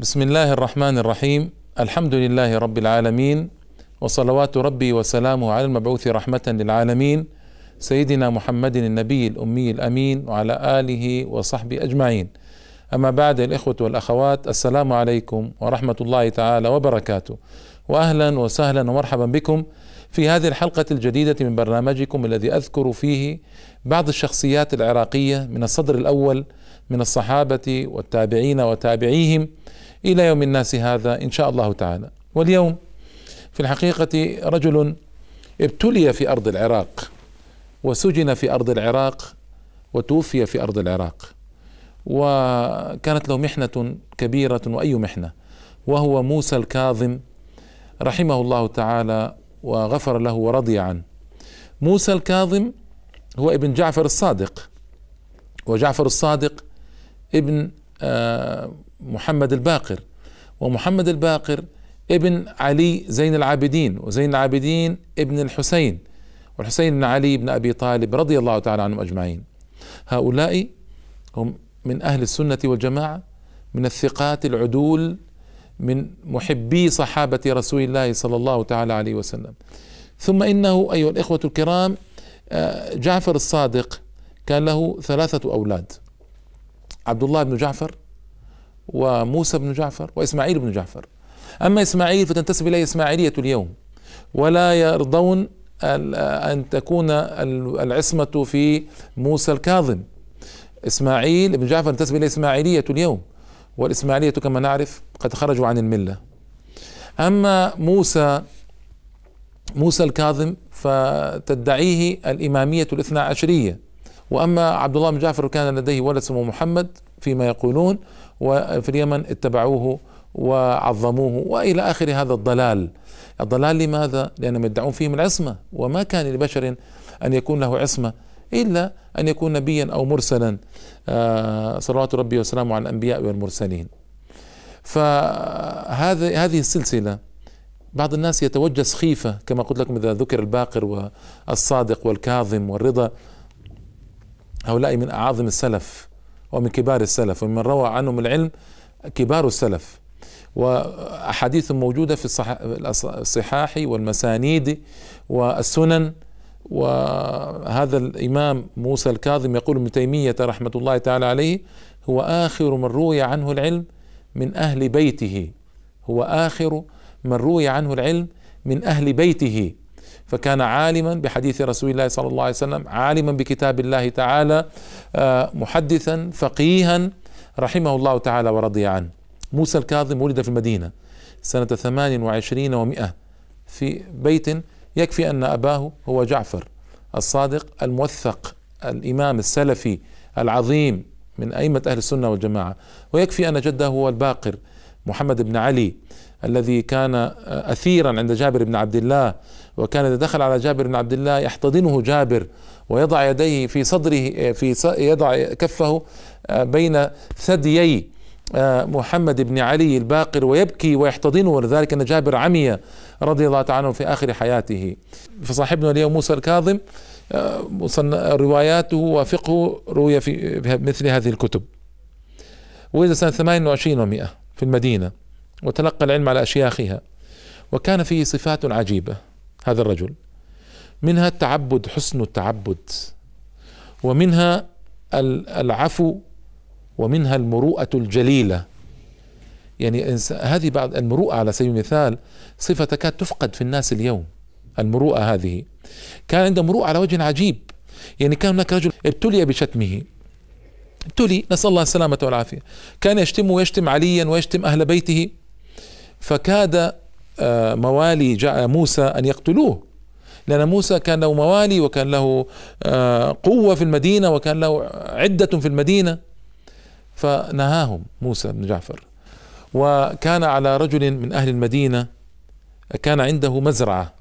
بسم الله الرحمن الرحيم الحمد لله رب العالمين وصلوات ربي وسلامه على المبعوث رحمة للعالمين سيدنا محمد النبي الأمي الأمين وعلى آله وصحبه أجمعين أما بعد الإخوة والأخوات السلام عليكم ورحمة الله تعالى وبركاته وأهلا وسهلا ومرحبا بكم في هذه الحلقة الجديدة من برنامجكم الذي أذكر فيه بعض الشخصيات العراقية من الصدر الأول من الصحابة والتابعين وتابعيهم إلى يوم الناس هذا إن شاء الله تعالى. واليوم في الحقيقة رجل ابتلي في أرض العراق وسجن في أرض العراق وتوفي في أرض العراق. وكانت له محنة كبيرة وأي محنة. وهو موسى الكاظم رحمه الله تعالى وغفر له ورضي عنه. موسى الكاظم هو ابن جعفر الصادق. وجعفر الصادق ابن آه، محمد الباقر. ومحمد الباقر ابن علي زين العابدين وزين العابدين ابن الحسين والحسين بن علي بن أبي طالب رضي الله تعالى عنهم أجمعين. هؤلاء هم من أهل السنة والجماعة من الثقات العدول من محبي صحابة رسول الله صلى الله تعالى عليه وسلم. ثم إنه أيها الإخوة الكرام آه، جعفر الصادق كان له ثلاثة أولاد. عبد الله بن جعفر وموسى بن جعفر وإسماعيل بن جعفر. أما إسماعيل فتنتسب اليه إسماعيلية اليوم ولا يرضون أن تكون العصمة في موسى الكاظم. إسماعيل بن جعفر تنتسب اليه إسماعيلية اليوم والإسماعيلية كما نعرف قد خرجوا عن الملة. أما موسى موسى الكاظم فتدعيه الإمامية الاثنى عشرية. وأما عبد الله بن جعفر كان لديه ولد اسمه محمد فيما يقولون وفي اليمن اتبعوه وعظموه وإلى آخر هذا الضلال الضلال لماذا؟ لأنهم يدعون فيهم العصمة وما كان لبشر أن يكون له عصمة إلا أن يكون نبيا أو مرسلا آه، صلوات ربي وسلامه على الأنبياء والمرسلين. فهذه هذه السلسلة بعض الناس يتوجس خيفه كما قلت لكم إذا ذكر الباقر والصادق والكاظم والرضا هؤلاء من أعاظم السلف ومن كبار السلف ومن روى عنهم العلم كبار السلف. وأحاديث موجودة في الصحاح والمسانيد والسنن. وهذا الإمام موسى الكاظم يقول ابن تيمية رحمة الله تعالى عليه هو آخر من روي عنه العلم من أهل بيته. هو آخر من روي عنه العلم من أهل بيته. فكان عالما بحديث رسول الله صلى الله عليه وسلم عالما بكتاب الله تعالى آه، محدثا فقيها رحمه الله تعالى ورضي عنه. موسى الكاظم ولد في المدينة سنة ثمان وعشرين ومائة في بيت يكفي أن أباه هو جعفر الصادق الموثق الإمام السلفي العظيم من أئمة أهل السنة والجماعة. ويكفي أن جده هو الباقر محمد بن علي الذي كان أثيرا عند جابر بن عبد الله وكان إذا دخل على جابر بن عبد الله يحتضنه جابر ويضع يديه في صدره في يضع كفه آه، بين ثديي آه، محمد بن علي الباقر ويبكي ويحتضنه ولذلك أن جابر عمي رضي الله تعالى عنه في آخر حياته. فصاحبنا اليوم موسى الكاظم آه، رواياته وفقهه روي في مثل هذه الكتب. ولد سنة 28 و100 في المدينة وتلقى العلم على أشياخها وكان فيه صفات عجيبة. هذا الرجل. منها التعبد حسن التعبد. ومنها العفو ومنها المروءة الجليلة. يعني هذه بعض المروءة على سبيل المثال صفة تكاد تفقد في الناس اليوم. المروءة هذه. كان عنده مروءة على وجه عجيب. يعني كان هناك رجل ابتلي بشتمه. ابتلي نسأل الله السلامة والعافية. كان يشتم ويشتم عليا ويشتم أهل بيته. فكاد موالي موسى أن يقتلوه. لأن موسى كان له موالي وكان له آه، قوة في المدينة وكان له عدة في المدينة. فنهاهم موسى بن جعفر. وكان على رجل من أهل المدينة كان عنده مزرعة.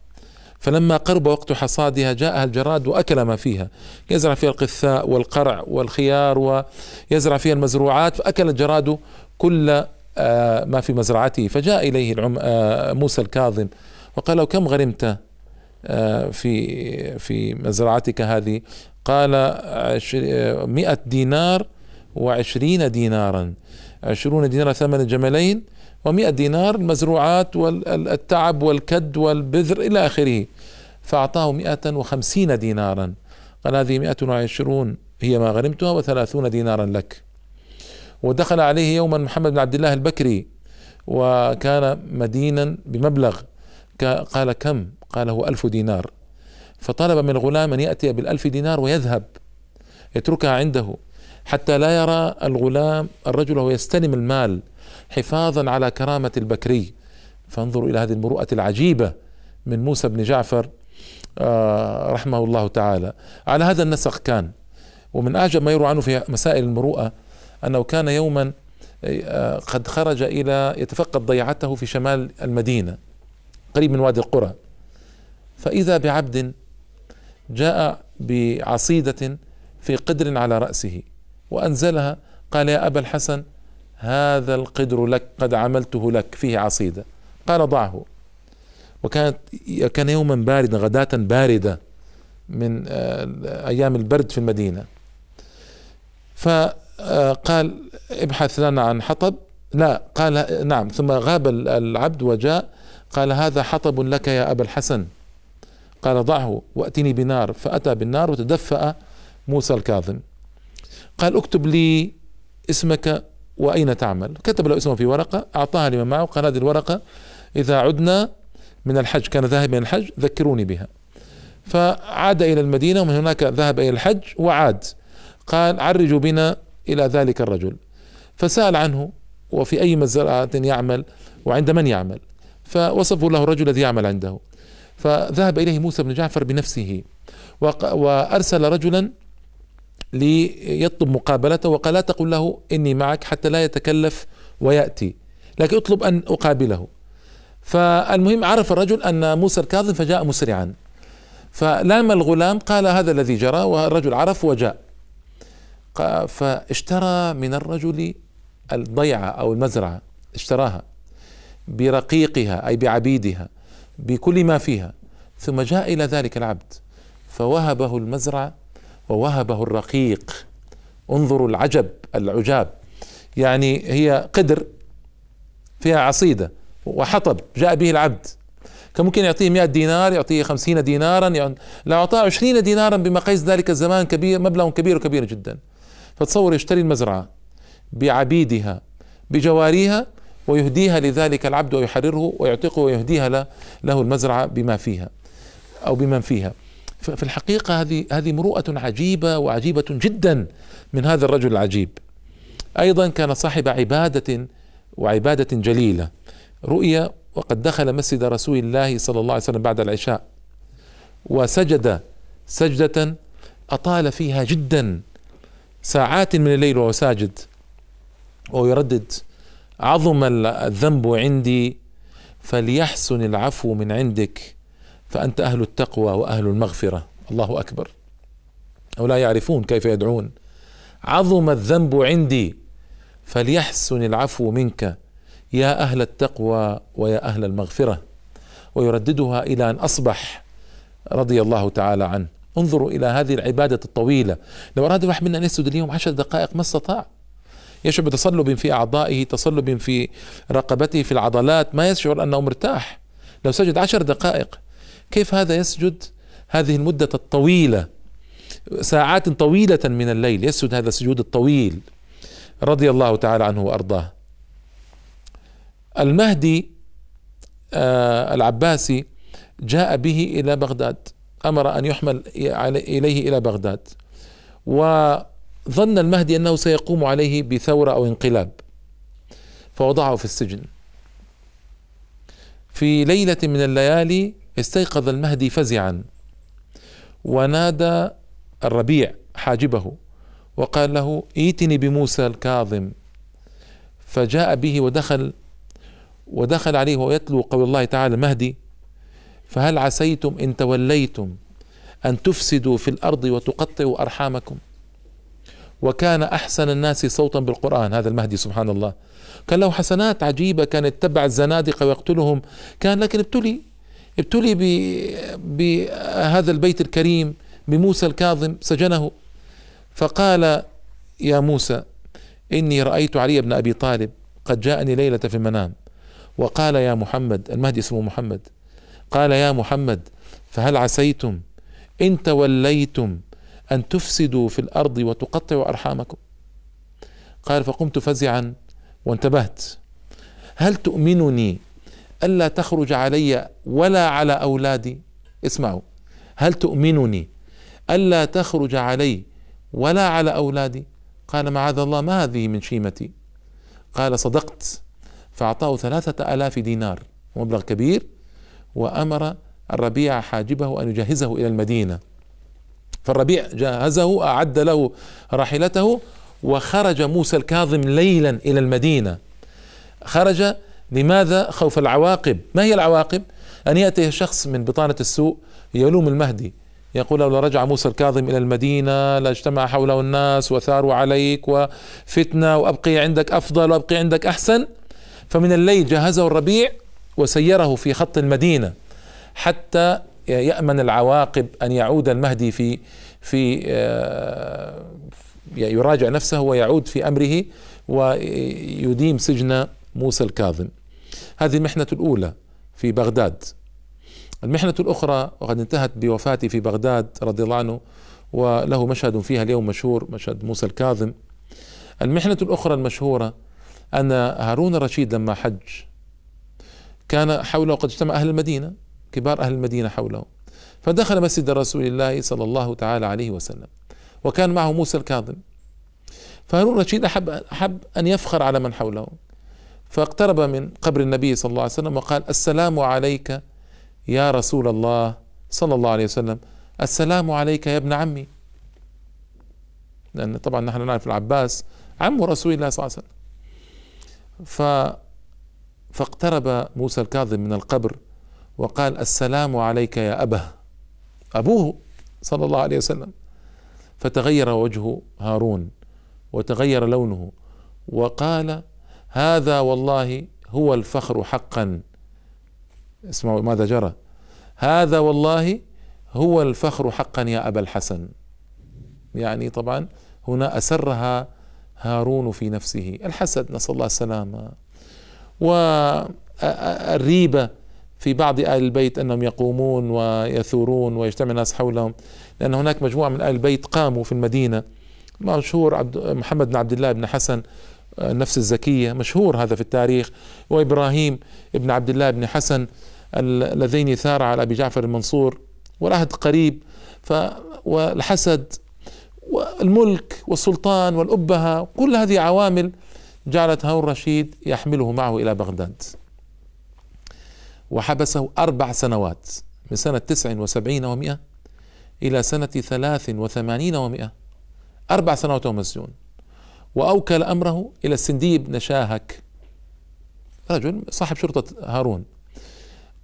فلما قرب وقت حصادها جاءها الجراد وأكل ما فيها. يزرع فيها القثاء والقرع والخيار ويزرع فيها المزروعات فأكل الجراد كل آه، ما في مزرعته. فجاء إليه آه، موسى الكاظم وقال له كم غرمت آه، في في مزرعتك هذه؟ قال مئة دينار وعشرين دينارا. عشرون دينار ثمن جملين ومئة دينار المزروعات والتعب والكد والبذر إلى آخره. فأعطاه مئة وخمسين دينارا. قال هذه مئة وعشرون هي ما غنمتها وثلاثون دينارا لك. ودخل عليه يوما محمد بن عبد الله البكري وكان مدينا بمبلغ قال كم؟ قال هو ألف دينار. فطلب من الغلام أن يأتي بالألف دينار ويذهب يتركها عنده حتى لا يرى الغلام الرجل وهو يستلم المال حفاظا على كرامة البكري. فانظروا إلى هذه المروءة العجيبة من موسى بن جعفر آه، رحمه الله تعالى. على هذا النسق كان ومن أعجب ما يروى عنه في مسائل المروءة أنه كان يوما آه، قد خرج إلى يتفقد ضيعته في شمال المدينة قريب من وادي القرى. فإذا بعبد جاء بعصيدة في قدر على رأسه وأنزلها قال يا أبا الحسن هذا القدر لك قد عملته لك فيه عصيدة. قال ضعه. وكانت كان يوما باردا غداة باردة من آه، أيام البرد في المدينة. فقال ابحث لنا عن حطب. لا قال نعم. ثم غاب العبد وجاء قال هذا حطب لك يا أبا الحسن. قال ضعه وأتني بنار. فأتى بالنار وتدفأ موسى الكاظم. قال اكتب لي اسمك وأين تعمل؟ كتب له اسمه في ورقة أعطاها لمن معه قال هذه الورقة إذا عدنا من الحج كان ذاهب من الحج ذكروني بها. فعاد إلى المدينة ومن هناك ذهب إلى الحج وعاد. قال عرجوا بنا إلى ذلك الرجل. فسأل عنه وفي أي مزرعة يعمل وعند من يعمل. فوصفوا له الرجل الذي يعمل عنده. فذهب إليه موسى بن جعفر بنفسه وأرسل رجلا ليطلب مقابلته وقال لا تقل له إني معك حتى لا يتكلف ويأتي لكن اطلب أن أقابله. فالمهم عرف الرجل أن موسى الكاظم فجاء مسرعا. فلام الغلام قال هذا الذي جرى والرجل عرف وجاء. فاشترى من الرجل الضيعة أو المزرعة اشتراها برقيقها أي بعبيدها بكل ما فيها ثم جاء إلى ذلك العبد فوهبه المزرعة ووهبه الرقيق. انظروا العجب العجاب. يعني هي قدر فيها عصيدة وحطب جاء به العبد. كان ممكن يعطيه 100 دينار يعطيه 50 دينارا يعني لو أعطاه 20 دينارا بمقاييس ذلك الزمان كبير مبلغ كبير وكبير جدا. فتصور يشتري المزرعة بعبيدها بجواريها ويهديها لذلك العبد ويحرره ويعتقه ويهديها له المزرعة بما فيها أو بمن فيها. في الحقيقة هذه هذه مروءة عجيبة وعجيبة جدا من هذا الرجل العجيب. أيضا كان صاحب عبادة وعبادة جليلة رؤيا وقد دخل مسجد رسول الله صلى الله عليه وسلم بعد العشاء وسجد سجدة أطال فيها جدا. ساعات من الليل وهو ساجد. ويردد عظم الذنب عندي فليحسن العفو من عندك فأنت أهل التقوى وأهل المغفرة. الله أكبر. أو لا يعرفون كيف يدعون. عظم الذنب عندي فليحسن العفو منك يا أهل التقوى ويا أهل المغفرة. ويرددها إلى أن أصبح رضي الله تعالى عنه. انظروا إلى هذه العبادة الطويلة. لو أراد واحد منا أن يسجد اليوم عشر دقائق ما استطاع. يشعر بتصلب في أعضائه تصلب في رقبته في العضلات. ما يشعر أنه مرتاح. لو سجد عشر دقائق كيف هذا يسجد؟ هذه المدة الطويلة. ساعات طويلة من الليل. يسجد هذا السجود الطويل. رضي الله تعالى عنه وأرضاه. المهدي آه العباسي جاء به إلى بغداد. أمر أن يحمل إليه إلى بغداد وظن المهدي أنه سيقوم عليه بثورة أو انقلاب فوضعه في السجن. في ليلة من الليالي استيقظ المهدي فزعا ونادى الربيع حاجبه وقال له ائتني بموسى الكاظم. فجاء به ودخل ودخل عليه وهو يتلو قول الله تعالى المهدي فهل عسيتم إن توليتم أن تفسدوا في الأرض وتقطعوا أرحامكم؟ وكان أحسن الناس صوتا بالقرآن هذا المهدي سبحان الله. كان له حسنات عجيبة كان يتبع الزنادقة ويقتلهم. كان لكن ابتلي ابتلي بهذا البيت الكريم بموسى الكاظم سجنه. فقال يا موسى إني رأيت علي بن أبي طالب قد جاءني ليلة في المنام. وقال يا محمد المهدي اسمه محمد قال يا محمد فهل عسيتم إن توليتم أن تفسدوا في الأرض وتقطعوا أرحامكم؟ قال فقمت فزعا وانتبهت. هل تؤمنني ألا تخرج علي ولا على أولادي؟ اسمعوا. هل تؤمنني ألا تخرج علي ولا على أولادي؟ قال معاذ الله ما هذه من شيمتي؟ قال صدقت فأعطاه ثلاثة آلاف دينار مبلغ كبير وأمر الربيع حاجبه أن يجهزه إلى المدينة. فالربيع جهزه أعد له راحلته وخرج موسى الكاظم ليلا إلى المدينة. خرج لماذا؟ خوف العواقب. ما هي العواقب؟ أن يأتي شخص من بطانة السوء يلوم المهدي. يقول لو رجع موسى الكاظم إلى المدينة لاجتمع حوله الناس وثاروا عليك وفتنة وأبقي عندك أفضل وأبقي عندك أحسن. فمن الليل جهزه الربيع وسيره في خط المدينة حتى يأمن العواقب أن يعود المهدي في في آه، يراجع نفسه ويعود في أمره ويديم سجن موسى الكاظم. هذه المحنة الأولى في بغداد. المحنة الأخرى وقد انتهت بوفاته في بغداد رضي الله عنه وله مشهد فيها اليوم مشهور مشهد موسى الكاظم. المحنة الأخرى المشهورة أن هارون الرشيد لما حج كان حوله قد اجتمع أهل المدينة كبار أهل المدينة حوله. فدخل مسجد رسول الله صلى الله تعالى عليه وسلم وكان معه موسى الكاظم. فهارون الرشيد أحب, أحب أن يفخر على من حوله. فاقترب من قبر النبي صلى الله عليه وسلم وقال السلام عليك يا رسول الله صلى الله عليه وسلم. السلام عليك يا ابن عمي. لأن طبعا نحن نعرف العباس عم رسول الله صلى الله عليه وسلم. فاقترب موسى الكاظم من القبر وقال السلام عليك يا أبه. أبوه صلى الله عليه وسلم. فتغير وجه هارون وتغير لونه وقال هذا والله هو الفخر حقا. اسمعوا ماذا جرى. هذا والله هو الفخر حقا يا أبا الحسن. يعني طبعا هنا أسرها هارون في نفسه. الحسد نسأل الله السلامة. والريبة في بعض آل البيت أنهم يقومون ويثورون ويجتمع الناس حولهم لأن هناك مجموعة من آل البيت قاموا في المدينة. مشهور عبد محمد بن عبد الله بن حسن النفس الزكية مشهور هذا في التاريخ. وإبراهيم بن عبد الله بن حسن اللذين ثار على أبي جعفر المنصور. والعهد قريب ف والحسد والملك والسلطان والأبهة كل هذه عوامل جعلت هارون الرشيد يحمله معه إلى بغداد. وحبسه أربع سنوات من سنة تسع وسبعين ومئة إلى سنة ثلاث وثمانين ومئة أربع سنوات مسجون وأوكل أمره إلى السندي بن شاهك رجل صاحب شرطة هارون.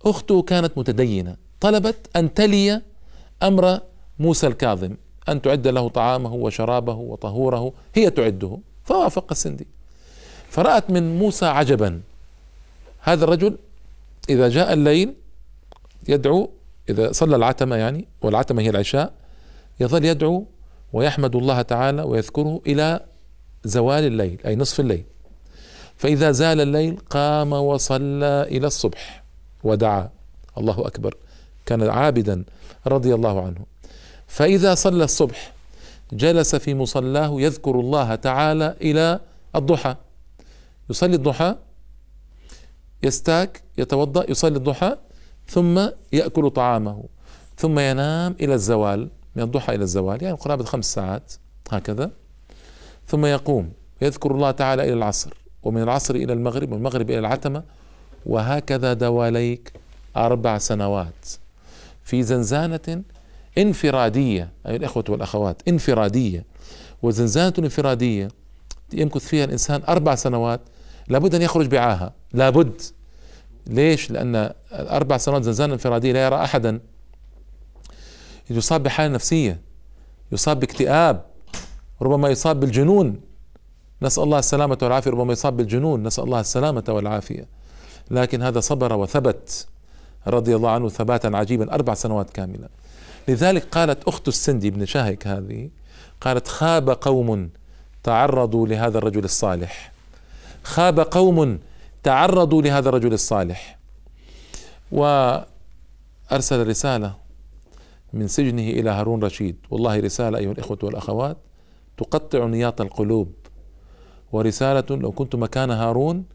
أخته كانت متدينة طلبت أن تلي أمر موسى الكاظم أن تعد له طعامه وشرابه وطهوره هي تعده. فوافق السندي فرأت من موسى عجبا. هذا الرجل إذا جاء الليل يدعو إذا صلى العتمة يعني والعتمة هي العشاء يظل يدعو ويحمد الله تعالى ويذكره إلى زوال الليل أي نصف الليل. فإذا زال الليل قام وصلى إلى الصبح ودعا. الله أكبر. كان عابدا رضي الله عنه. فإذا صلى الصبح جلس في مصلاه يذكر الله تعالى إلى الضحى. يصلي الضحى يستاك يتوضأ يصلي الضحى ثم يأكل طعامه ثم ينام إلى الزوال من الضحى إلى الزوال يعني قرابة خمس ساعات هكذا ثم يقوم يذكر الله تعالى إلى العصر ومن العصر إلى المغرب ومن المغرب إلى العتمة وهكذا دواليك أربع سنوات. في زنزانة انفرادية أي الإخوة والأخوات انفرادية وزنزانة انفرادية يمكث فيها الإنسان أربع سنوات لابد أن يخرج بعاهة. لابد. ليش؟ لأن أربع سنوات زنزانة انفرادية لا يرى أحدا. يصاب بحالة نفسية. يصاب باكتئاب. ربما يصاب بالجنون. نسأل الله السلامة والعافية. ربما يصاب بالجنون. نسأل الله السلامة والعافية. لكن هذا صبر وثبت رضي الله عنه ثباتا عجيبا أربع سنوات كاملة. لذلك قالت أخت السندي بن شاهك هذه قالت خاب قوم تعرضوا لهذا الرجل الصالح. خاب قوم تعرضوا لهذا الرجل الصالح. وأرسل رسالة من سجنه إلى هارون رشيد. والله رسالة أيها الإخوة والأخوات تقطع نياط القلوب. ورسالة لو كنت مكان هارون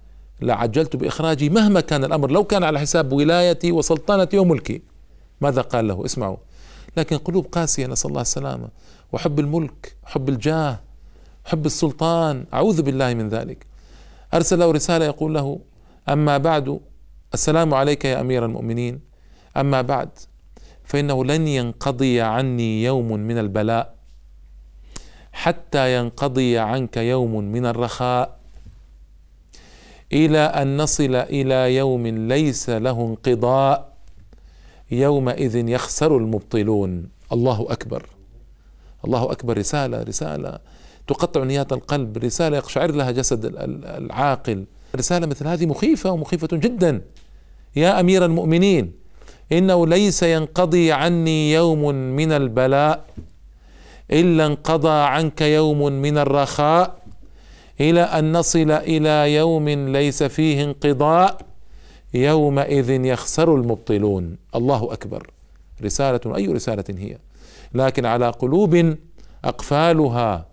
لعجلت بإخراجي مهما كان الأمر لو كان على حساب ولايتي وسلطنتي وملكي. ماذا قال له؟ اسمعوا. لكن قلوب قاسية نسأل الله السلامة. وحب الملك حب الجاه حب السلطان. أعوذ بالله من ذلك. أرسل له رسالة يقول له أما بعد السلام عليك يا أمير المؤمنين. أما بعد فإنه لن ينقضي عني يوم من البلاء حتى ينقضي عنك يوم من الرخاء إلى أن نصل إلى يوم ليس له انقضاء يومئذ يخسر المبطلون. الله أكبر. الله أكبر. رسالة رسالة. تقطع نيات القلب رسالة يقشعر لها جسد العاقل. رسالة مثل هذه مخيفة ومخيفة جدا. يا أمير المؤمنين إنه ليس ينقضي عني يوم من البلاء إلا انقضى عنك يوم من الرخاء إلى أن نصل إلى يوم ليس فيه انقضاء يومئذ يخسر المبطلون. الله أكبر. رسالة أي رسالة هي؟ لكن على قلوب أقفالها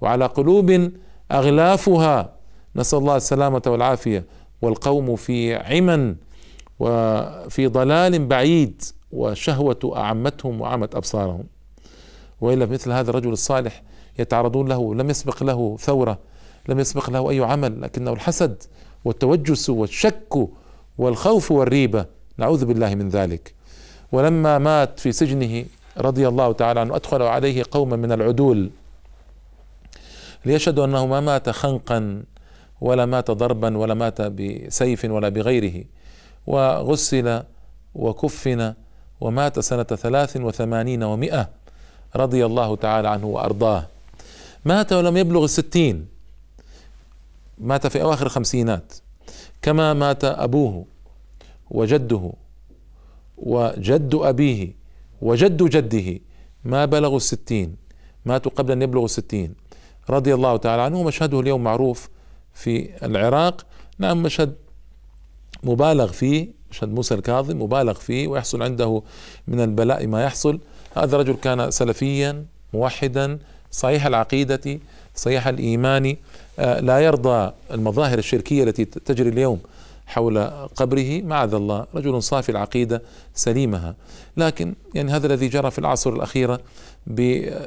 وعلى قلوب أغلافها. نسأل الله السلامة والعافية. والقوم في عمى وفي ضلال بعيد وشهوة أعمتهم وعمت أبصارهم. وإلا مثل هذا الرجل الصالح يتعرضون له لم يسبق له ثورة لم يسبق له أي عمل لكنه الحسد والتوجس والشك والخوف والريبة. نعوذ بالله من ذلك. ولما مات في سجنه رضي الله تعالى عنه أدخل عليه قوما من العدول. ليشهدوا أنه ما مات خنقا ولا مات ضربا ولا مات بسيف ولا بغيره. وغسل وكفن ومات سنة ثلاث وثمانين ومائة رضي الله تعالى عنه وأرضاه. مات ولم يبلغ الستين. مات في أواخر الخمسينات. كما مات أبوه وجده وجد أبيه وجد جده ما بلغوا الستين. ماتوا قبل أن يبلغوا الستين. رضي الله تعالى عنه مشهده اليوم معروف في العراق. نعم مشهد مبالغ فيه مشهد موسى الكاظم مبالغ فيه ويحصل عنده من البلاء ما يحصل. هذا رجل كان سلفيا موحدا صحيح العقيدة صحيح الإيمان. آه، لا يرضى المظاهر الشركية التي تجري اليوم حول قبره معاذ الله. رجل صافي العقيدة سليمها. لكن يعني هذا الذي جرى في العصر الأخيرة ب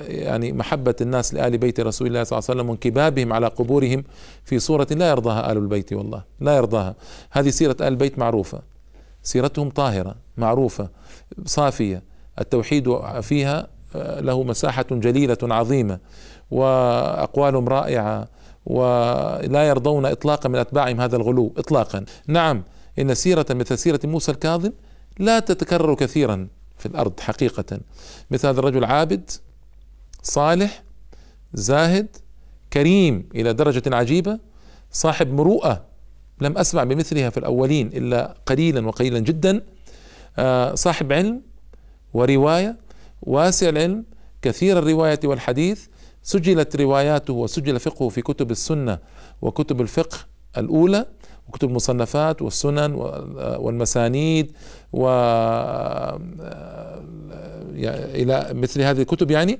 يعني محبة الناس لآل بيت رسول الله صلى الله عليه وسلم وانكبابهم على قبورهم في صورة لا يرضاها آل البيت والله. لا يرضاها. هذه سيرة آل البيت معروفة. سيرتهم طاهرة معروفة صافية. التوحيد فيها له مساحة جليلة عظيمة. وأقوالهم رائعة. ولا يرضون إطلاقا من أتباعهم هذا الغلو إطلاقا. نعم إن سيرة مثل سيرة موسى الكاظم لا تتكرر كثيرا في الأرض حقيقة. مثل هذا الرجل عابد صالح زاهد كريم إلى درجة عجيبة صاحب مروءة لم أسمع بمثلها في الأولين إلا قليلا وقليلا جدا. آه، صاحب علم ورواية واسع العلم كثير الرواية والحديث سجلت رواياته وسجل فقهه في كتب السنة وكتب الفقه الأولى وكتب المصنفات والسنن والمسانيد و إلى مثل هذه الكتب يعني.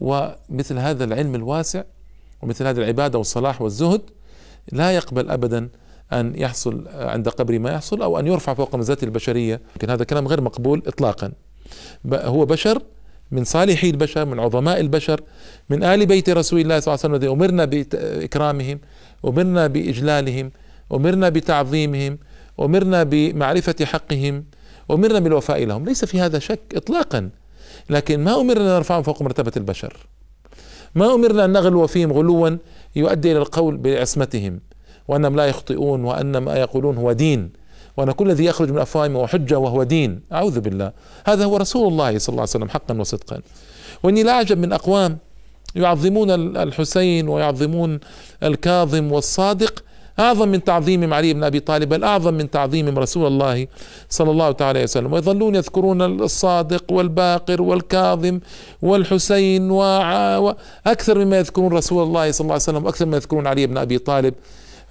ومثل هذا العلم الواسع ومثل هذه العبادة والصلاح والزهد لا يقبل ابدا أن يحصل عند قبره ما يحصل أو أن يرفع فوق منزلته البشرية. لكن هذا كلام غير مقبول اطلاقا. هو بشر من صالحي البشر من عظماء البشر من آل بيت رسول الله صلى الله عليه وسلم أمرنا بإكرامهم أمرنا بإجلالهم أمرنا بتعظيمهم أمرنا بمعرفة حقهم أمرنا بالوفاء لهم. ليس في هذا شك إطلاقا. لكن ما أمرنا نرفعهم فوق مرتبة البشر. ما أمرنا أن نغلو فيهم غلوا يؤدي إلى القول بعصمتهم وأنهم لا يخطئون وأن ما يقولون هو دين. وأن كل الذي يخرج من أفواههم هو حجة وهو دين. أعوذ بالله. هذا هو رسول الله صلى الله عليه وسلم حقا وصدقا. وإني لا أعجب من أقوام يعظمون الحسين ويعظمون الكاظم والصادق. أعظم من تعظيم علي بن أبي طالب بل أعظم من تعظيم رسول الله صلى الله تعالى وسلم. ويظلون يذكرون الصادق والباقر والكاظم والحسين وأكثر مما يذكرون رسول الله صلى الله عليه وسلم وأكثر مما يذكرون علي بن أبي طالب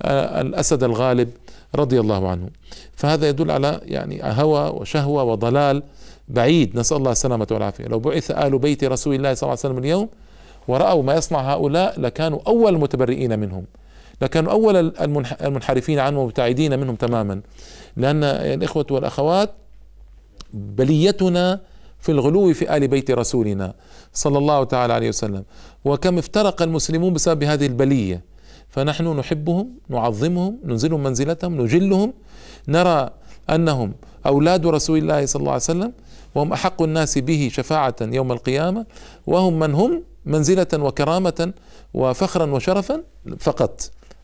آه، الأسد الغالب. رضي الله عنه. فهذا يدل على يعني هوى وشهوة وضلال بعيد. نسأل الله السلامة والعافية. لو بعث آل بيت رسول الله صلى الله عليه وسلم اليوم ورأوا ما يصنع هؤلاء لكانوا أول المتبرئين منهم. لكانوا أول المنحرفين عنهم ومبتعدين منهم تماما. لأن الإخوة والأخوات بليتنا في الغلو في آل بيت رسولنا صلى الله تعالى عليه وسلم. وكم افترق المسلمون بسبب هذه البلية. فنحن نحبهم نعظمهم ننزلهم منزلتهم نجلهم. نرى أنهم أولاد رسول الله صلى الله عليه وسلم وهم أحق الناس به شفاعة يوم القيامة وهم من هم منزلة وكرامة وفخرا وشرفا فقط.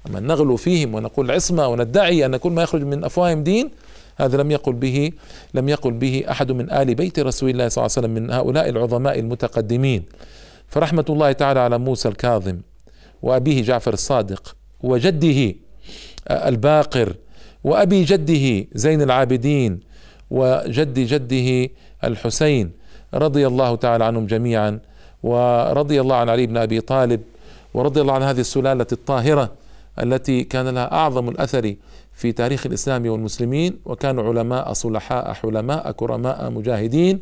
أما نغلو فيهم ونقول عصمة وندعي أن كل ما يخرج من أفواههم دين هذا لم يقل به لم يقل به أحد من آل بيت رسول الله صلى الله عليه وسلم من هؤلاء العظماء المتقدمين. فرحمة الله تعالى على موسى الكاظم. وأبيه جعفر الصادق وجده الباقر وأبي جده زين العابدين وجد جده الحسين رضي الله تعالى عنهم جميعا ورضي الله عن علي بن أبي طالب ورضي الله عن هذه السلالة الطاهرة التي كان لها أعظم الأثر في تاريخ الإسلام والمسلمين وكانوا علماء صلحاء حلماء كرماء مجاهدين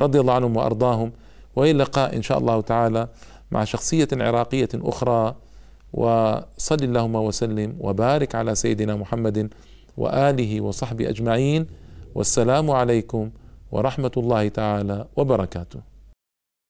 رضي الله عنهم وأرضاهم. وإلى اللقاء إن شاء الله تعالى. مع شخصية عراقية أخرى. وصل اللهم وسلم وبارك على سيدنا محمد وآله وصحبه أجمعين. والسلام عليكم ورحمة الله تعالى وبركاته.